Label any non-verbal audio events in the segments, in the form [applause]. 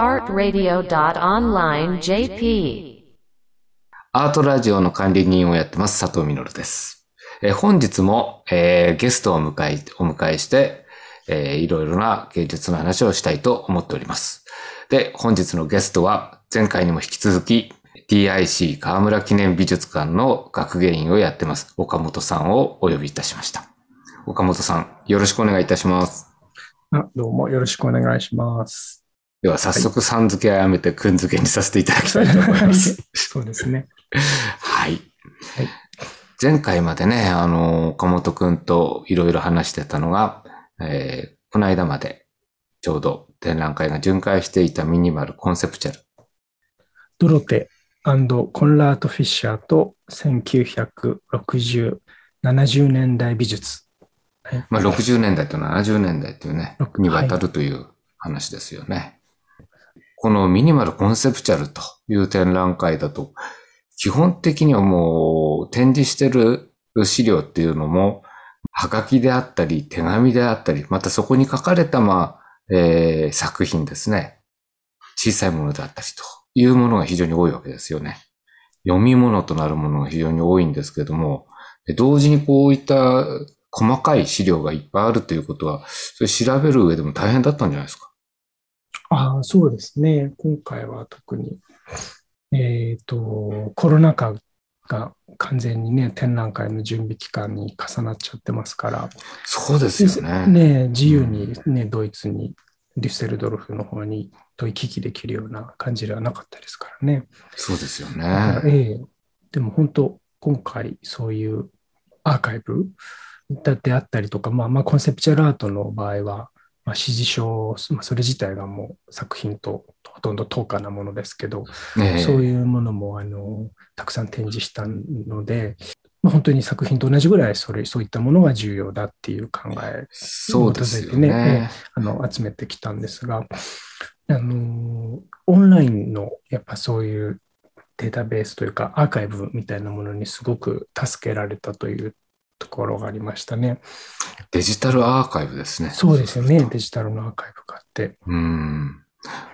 artradio.online.jp アートラジオの管理人をやってます佐藤実です。えー本日も、えーゲストをお迎え、お迎えして、えーいろいろな芸術の話をしたいと思っております。で、本日のゲストは前回にも引き続き DIC 河村記念美術館の学芸員をやってます岡本さんをお呼びいたしました。岡本さん、よろしくお願いいたします。あどうもよろしくお願いします。では早速さん付けはやめてくん付けにさせていただきたいと思います。[laughs] そうですね。はい。はい前回までね、あの、岡本くんといろいろ話してたのが、えーこの間までちょうど展覧会が巡回していたミニマルコンセプチャル。ドロテコンラート・フィッシャーと1960、70年代美術。まあ、60年代と70年代というね、にわたるという話ですよね。このミニマルコンセプチャルという展覧会だと、基本的にはもう展示してる資料っていうのも、はがきであったり、手紙であったり、またそこに書かれた、まあ、えー作品ですね。小さいものであったりというものが非常に多いわけですよね。読み物となるものが非常に多いんですけども、同時にこういった細かい資料がいっぱいあるということは、それ調べる上でも大変だったんじゃないですか。ああ、そうですね。今回は特に、えっ、と、コロナ禍が完全にね、展覧会の準備期間に重なっちゃってますから、そうですよね。ね自由にね、ドイツに、デュッセルドルフの方にと行き来できるような感じではなかったですからね。そうですよね。ええでも本当、今回そういうアーカイブだってあったりとか、まあ、まあコンセプチュアルアートの場合は、まあ、指示書、まあ、それ自体がもう作品とほとんど等価なものですけど、ねえそういうものもあのたくさん展示したので、まあ、本当に作品と同じぐらいそれそういったものが重要だっていう考えそうですよ基づいてねね。あの集めてきたんですが、あのオンラインのやっぱそういうデータベースというかアーカイブみたいなものにすごく助けられたというところがありましたね。デジタルアーカイブですね。そうですよね、デジタルのアーカイブがあって。うん。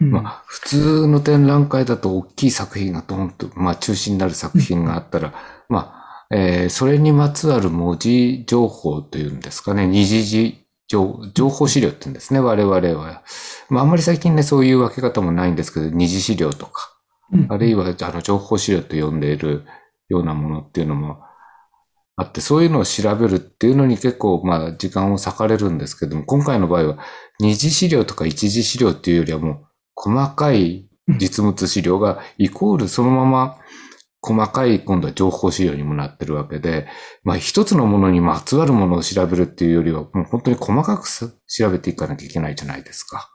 うんまあ、普通の展覧会だと大きい作品がドーンと、まあ、中心になる作品があったら、まあ、えーそれにまつわる文字情報というんですかね、二次情報資料って言うんですね、我々は。まあ、あんまり最近ね、そういう分け方もないんですけど、二次資料とか、うんあるいは、あの、情報資料と呼んでいるようなものっていうのもあって、そういうのを調べるっていうのに結構、まあ、時間を割かれるんですけども、今回の場合は、二次資料とか一次資料っていうよりはもう、細かい実物資料が、イコールそのまま、細かい今度は情報資料にもなってるわけで、まあ一つのものにまつわるものを調べるっていうよりは、もう本当に細かくす調べていかなきゃいけないじゃないですか。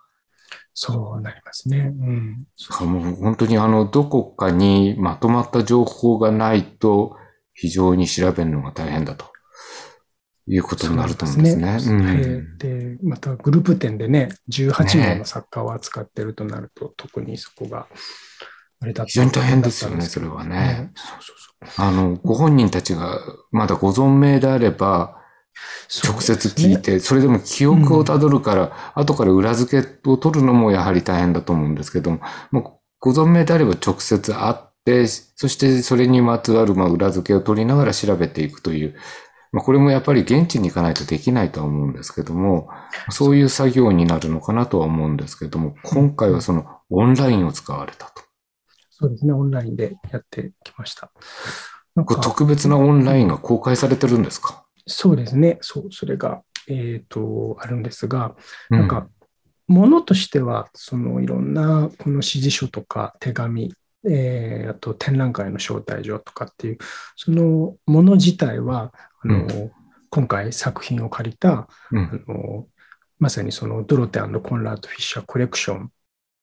そうなりますね。うん、もう本当にあの、どこかにまとまった情報がないと、非常に調べるのが大変だと。いうことになると思うんですね。ですね。うん。で、またグループ展でね、18ね名の作家を扱ってるとなると、特にそこが、あれだ非常に大変ですよねそれはねそうそうそう。あの、ご本人たちがまだご存命であれば、直接聞いて、それでも記憶をたどるから、後から裏付けを取るのもやはり大変だと思うんですけども、もうご存命であれば直接会って、そしてそれにまつわるまあ裏付けを取りながら調べていくという、まあ、これもやっぱり現地に行かないとできないとは思うんですけども、そういう作業になるのかなとは思うんですけども、今回はそのオンラインを使われたと。そうですね、オンラインでやってきました。なんか特別なオンラインが公開されてるんですか？そうですね、そう、それが、えっ、と、あるんですが、うなんか、ものとしては、そのいろんなこの指示書とか手紙、えーあと展覧会の招待状とかっていう、そのもの自体は、あの、う今回作品を借りた、うんあのまさにそのドロテコンラート・フィッシャーコレクション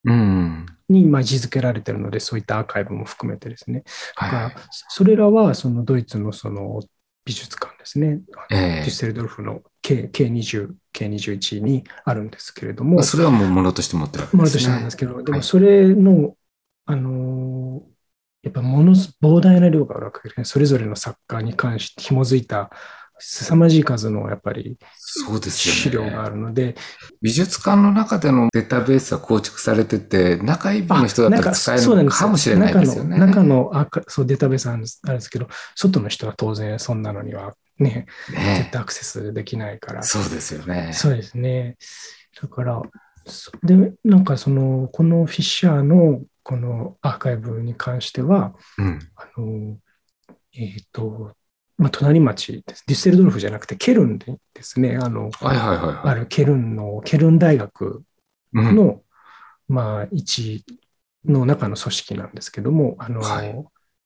うん。にまあ位置づけられているので、そういったアーカイブも含めてですね。だからはい。それらはそのドイツのその美術館ですね。ええデュッセルドルフの K- K20、K21 にあるんですけれどもまあ、、それはもうものとして持ってるわけものとですね。してなんですけど、ではいもそれの、あのーやっぱものす膨大な量があるわけですね。それぞれの作家に関して紐づいた凄まじい数のやっぱりそうです資。料があるので、美術館の中でのデータベースは構築されてて、中一部の人だったら使えるのかもしれないですよね。中の中のそうデータベースあるんですけど、外の人は当然そんなのにはね、絶ね対アクセスできないから。そうですよね。そうですね。だから、そで、なんかその、このフィッシャーのこのアーカイブに関しては、うん。あの、えっ、と、まあ、隣町です。デュッセルドルフじゃなくて、ケルンでですね、あの、はいはいはいはい。あるケルンの、ケルン大学うん。の、まあ、一の中の組織なんですけども、あの、はい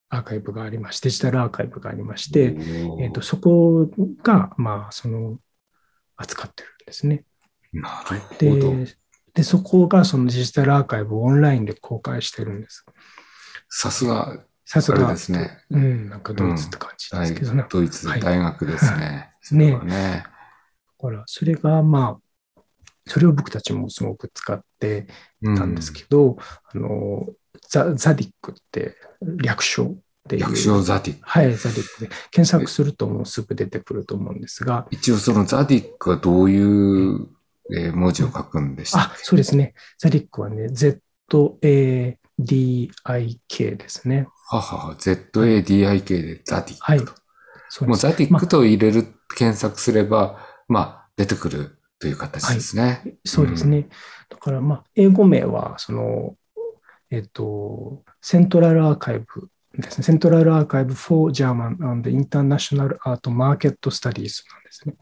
アーカイブがありまして、デジタルアーカイブがありまして、おーえっ、と、そこが、まあ、その、扱ってるんですね。なるほど。で、で、そこがそのデジタルアーカイブをオンラインで公開してるんです。さすが、さすがで、すね。うん、なんかドイツって感じです大けどね。ドイツはい大学ですね。そねれはね。だから、それがまあ、それを僕たちもすごく使ってうたんですけど、あの、ザザディックって略称でいう。略称ザディック。はい、ザディックで。検索するともうすぐ出てくると思うんですが、一応そのザディックはどういうえー文字を書くんでしたっあ、そうですね。ザディックはね、ZADIK ですね。ははは、ZADIK でザディはいックと。もうそうです。ザディックと入れる、検索すれば、まあ、出てくるという形ですね。そうですね。だから、まあ、英語名は、その、えっと、セントラルアーカイブですね。セントラルアーカイブ for German and International Art Market Studies なんですね。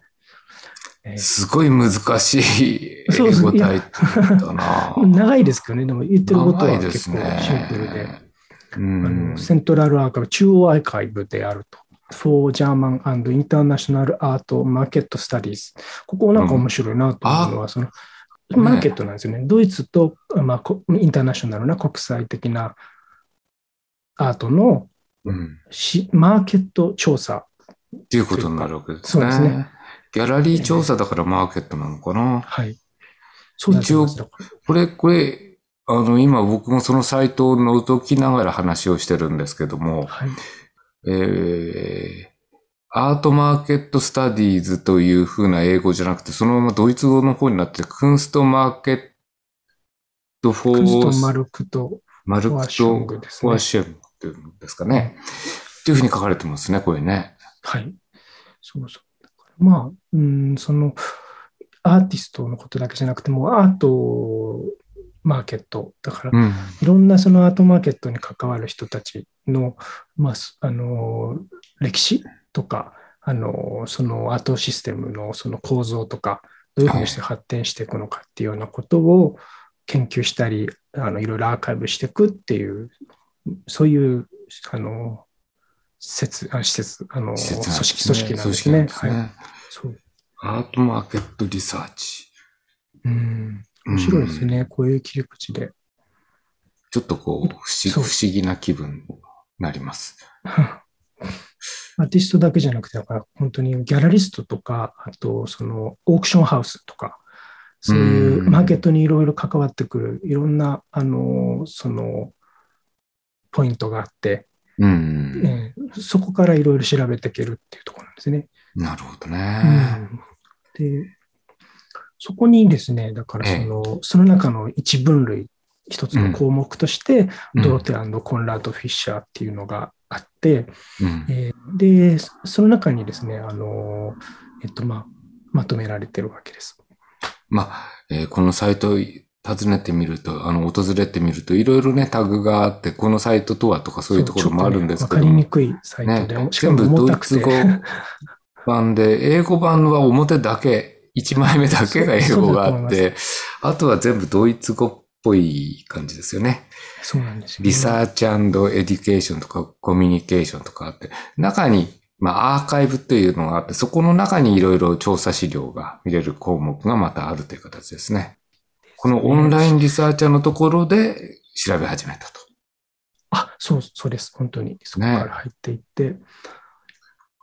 えーすごい難しい英語タイトルだな長いですけどね、でも言ってること長はい結構。シンプルで、うあんのセントラルアーカイブ、中央アーカイブであると。for German and International Art Market Studies。ここなんか面白いなと思うのは、その、マーケットなんですよね。ドイツと、まあ、こインターナショナルな国際的なアートのうんしマーケット調査。っていうことになるわけですね。そうですねギャラリー調査だからマーケットなのかな。はい。そう一これ、これ、あの、今僕もそのサイトを覗きながら話をしてるんですけども、はい。えー、アートマーケットスタディーズという風な英語じゃなくて、そのままドイツ語の方になって、クンストマーケットフォクストーマルクとマルクトフォア。シェンっていうんですかね。っていう風に書かれてますね、これね。はい。そうそう。まあ、うん、その、アーティストのことだけじゃなくても、アートマーケット。だから、うん。いろんなそのアートマーケットに関わる人たちの、まあ、すあの、歴史とか、あの、そのアートシステムのその構造とか、どういうふうにして発展していくのかっていうようなことを研究したり、あの、いろいろアーカイブしていくっていう、そういう、あの、施設、あ施設、あの、施組織、組織なんですね。組織なんはい。そう。アートマーケットリサーチ。うん。面白いですうんね。こういう切り口で。ちょっとこう、不思議な気分になります。[laughs] アーティストだけじゃなくて、だから本当にギャラリストとか、あとそのオークションハウスとか、そういううんマーケットにいろいろ関わってくる、いろんな、あの、その、ポイントがあって、うん。えーそこからいろいろ調べていけるっていうところなんですね。なるほどうね。んで、そこにですね、だからその、その中の一分類、一つの項目として、うんドロテコンラード・フィッシャーっていうのがあって、うんえーで、その中にですね、あの、えっと、まあ、まとめられてるわけです。まあ、えーこのサイトを訪ねてみると、あの、訪れてみると、いろいろね、タグがあって、このサイトとはとかそういうところもあるんですけども、わかりにくいサイトで、ね全部。ドイツ語版で、英語版は表だけ、1枚目だけが英語があって、あとは全部ドイツ語っぽい感じですよね。そうなんですよ、リサーチエデュケーションとかコミュニケーションとかあって、中に、まあ、アーカイブっていうのがあって、そこの中にいろいろ調査資料が見れる項目がまたあるという形ですね。このオンラインリサーチャーのところで調べ始めたと。あ、そう、そうです。本当に。そこから入っていって。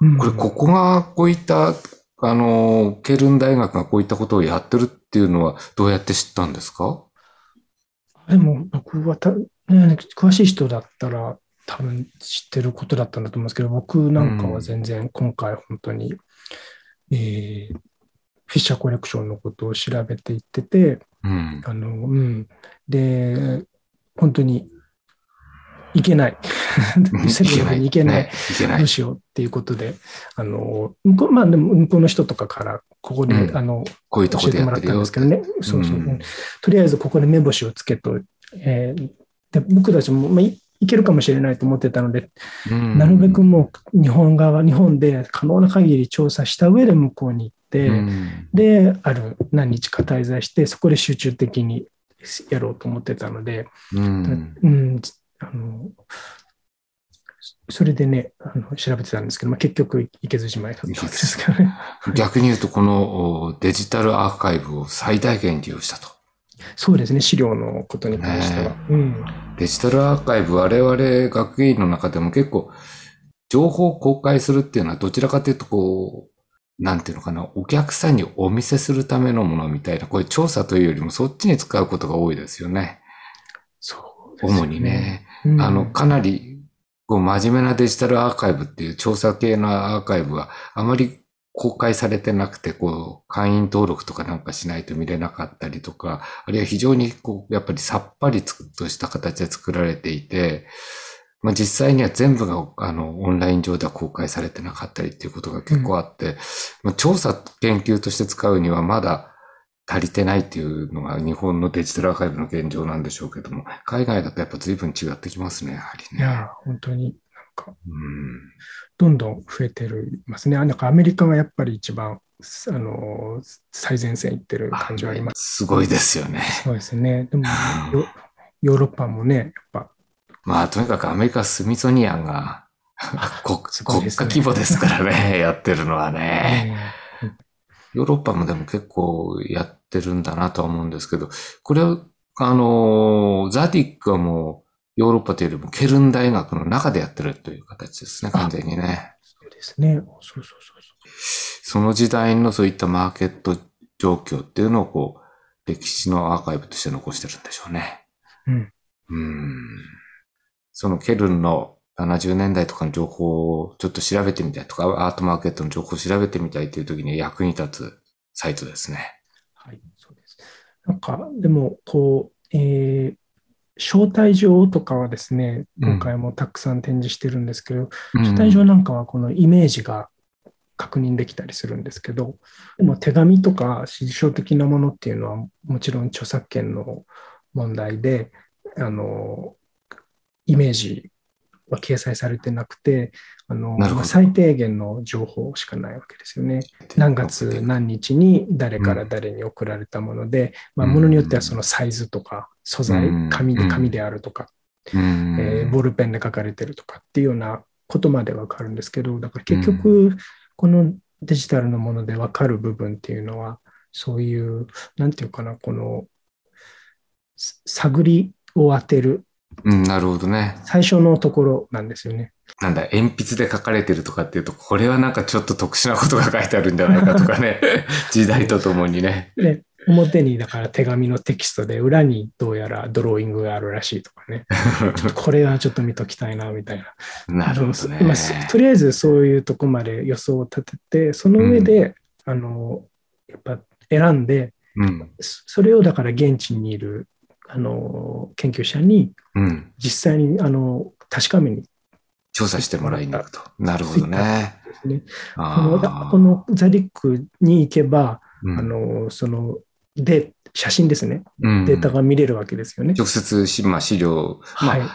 うんこれ、ここがこういった、あの、ケルン大学がこういったことをやってるっていうのはどうやって知ったんですか？でも、僕はた、ね、詳しい人だったら、多分知ってることだったんだと思うんですけど、僕なんかは全然今回本当にえーフィッシャーコレクションのことを調べていってて、うん。あの、うん。で、本当に、[laughs] いけない。セルフに行けない。けないどう。しようっていうことで、あの、向こう、まあでも向こうの人とかから、ここで、うんあの、こういうとこ教えてもらったんですけどね。そうそう。うんとりあえずここで目星をつけと、えーで僕たちも、まあ、いいけるかもしれないと思ってたので、うん。なるべくもう日本側、日本で可能な限り調査した上で向こうに行って、うん。で、ある何日か滞在して、そこで集中的にやろうと思ってたので、うん。うん、あの、それでね、あの調べてたんですけど、まあ、結局行けずじまいだったんですけどね。逆に言うと、このおデジタルアーカイブを最大限利用したと。そうですね、資料のことに関しては。うん。デジタルアーカイブ、我々学芸員の中でも結構、情報を公開するっていうのはどちらかというと、こう、なんていうのかな、お客さんにお見せするためのものみたいな、こういう調査というよりもそっちに使うことが多いですよね。そうです主にね。うんあの、かなり、こう、真面目なデジタルアーカイブっていう調査系のアーカイブはあまり公開されてなくて、こう、会員登録とかなんかしないと見れなかったりとか、あるいは非常にこう、やっぱりさっぱりとした形で作られていて、まあ実際には全部が、あの、オンライン上では公開されてなかったりっていうことが結構あって、まあ調査研究として使うにはまだ足りてないっていうのが日本のデジタルアーカイブの現状なんでしょうけども、海外だとやっぱ随分違ってきますね、やはりね。いや、本当にか、うんどんどん増えてるますね。あなんかアメリカがやっぱり一番、あの、最前線行ってる感じはあります。すごいですよね。そうですね。でも、ヨヨーロッパもね、やっぱ、まあ、とにかくアメリカスミソニアンが国国家規模ですからね、[laughs] やってるのはね。えヨーロッパもでも結構やってるんだなとは思うんですけど、これは、あの、ザディックはもうヨーロッパというよりもケルン大学の中でやってるという形ですね、完全にね。そうですね。そうそうそうそう。その時代のそういったマーケット状況っていうのをこう、歴史のアーカイブとして残してるんでしょうね。うん。うん。そのケルンの70年代とかの情報をちょっと調べてみたいとか、アートマーケットの情報を調べてみたいという時に役に立つサイトですね。はい、そうです。なんか、でも、こう、えー招待状とかはですね、今回もたくさん展示してるんですけど、招待状なんかはこのイメージが確認できたりするんですけど、でも手紙とか指示書的なものっていうのはもちろん著作権の問題で、あの、イメージは掲載されてなくて、あの最低限の情報しかないわけですよね。何月何日に誰から誰に送られたもので、まあ、うんものによってはそのサイズとか素材うん、紙紙であるとか、うんえーボールペンで書かれてるとかっていうようなことまでわかるんですけど、だから結局、このデジタルのものでわかる部分っていうのは、そういう、なんていうかな、この、す探りを当てるうん、なるほどね。最初のところなんですよね。なんだ、鉛筆で書かれてるとかっていうと、これはなんかちょっと特殊なことが書いてあるんじゃないかとかね。[laughs] 時代とともにね。で、表にだから手紙のテキストで裏にどうやらドローイングがあるらしいとかね。[laughs] これはちょっと見ときたいな、みたいな。なるほどね。まあそとりあえずそういうとこまで予想を立てて、その上で、あの、やっぱ選んで、うん。そそれをだから現地にいる、あの、研究者にうん。実際に、あの、確かめに調査してもらいに行くと。なるほどね。ね。こあのーこのザディックに行けば、うんあの、その、で、写真ですね。うんデータが見れるわけですよね。直接し、まあ、資料、まあ、はい。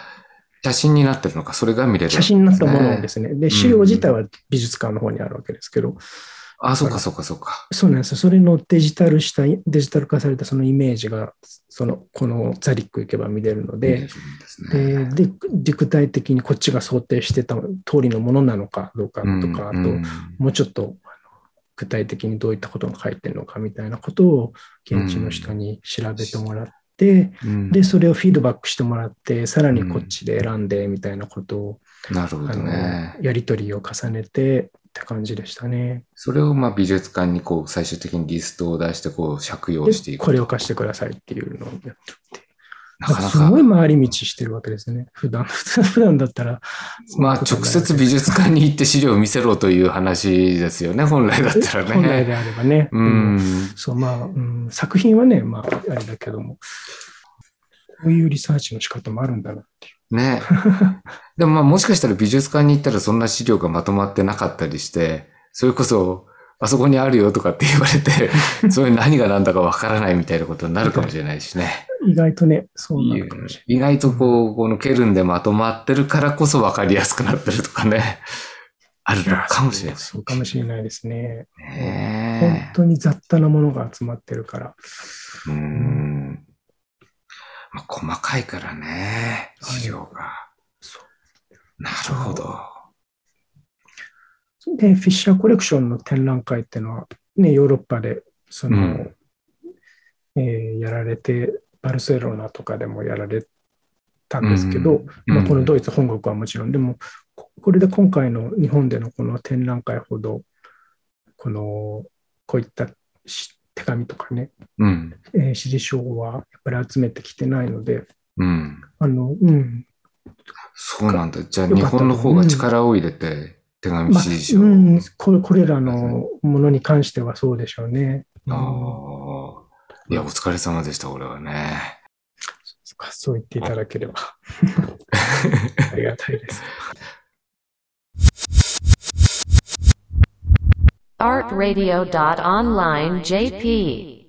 写真になってるのか、それが見れる、写真になったものですね。で、資料自体うんは美術館の方にあるわけですけど、あ、そうか、そうか、そうか。そうなんですよ。それのデジタルした、デジタル化されたそのイメージが、その、このザリック行けば見れるので、ですね。で、でで具体的にこっちが想定してた通りのものなのかどうかとか、うんあと、うんもうちょっと具体的にどういったことが書いてるのかみたいなことを現地の人に調べてもらって、うんで、それをフィードバックしてもらって、さらにこっちで選んでみたいなことを、なるほどね。やり取りを重ねてって感じでしたね。それをまあ美術館にこう最終的にリストを出してこう借用でしていく。これを貸してくださいっていうのをやってて。なかなすごか、い回り道してるわけですね。普段、[laughs] 普段だったら。まあ直接美術館に行って資料を見せろという話ですよね、本来だったらね。本来であればね。うん。そう、まあ、うん、作品はね、まあ、あれだけども、こういうリサーチの仕方もあるんだなっていう。ね。でもまあもしかしたら美術館に行ったらそんな資料がまとまってなかったりして、それこそ、あそこにあるよとかって言われて、[laughs] それ何が何だかわからないみたいなことになるかもしれないしね。意外とね、そうなるかもしれ意外とこう、このケルンでまとまってるからこそわかりやすくなってるとかね。ある。のかもしれない。そうかもしれないですね。本ね当に雑多なものが集まってるから。え。うん。まあ、細かいからね、はい資料が。そうなるほど。で、フィッシャーコレクションの展覧会っていうのは、ね、ヨーロッパで、その、うんえーやられて、バルセロナとかでもやられたんですけど、うんまあ、こうんのドイツ本国はもちろん、でも、ここれで今回の日本でのこの展覧会ほど、この、こういったし手紙とかね、うん。えー、指示書はやっぱり集めてきてないので、うん。あの、うん、そうなんだ。じゃあ日本の方が力を入れて手紙まあ指示書を。うんこ、これらのものに関してはそうでしょうね。うんああ。いや、お疲れ様でした、俺はね。そっかそう言っていただければ [laughs] ありがたいです。artradio.online jp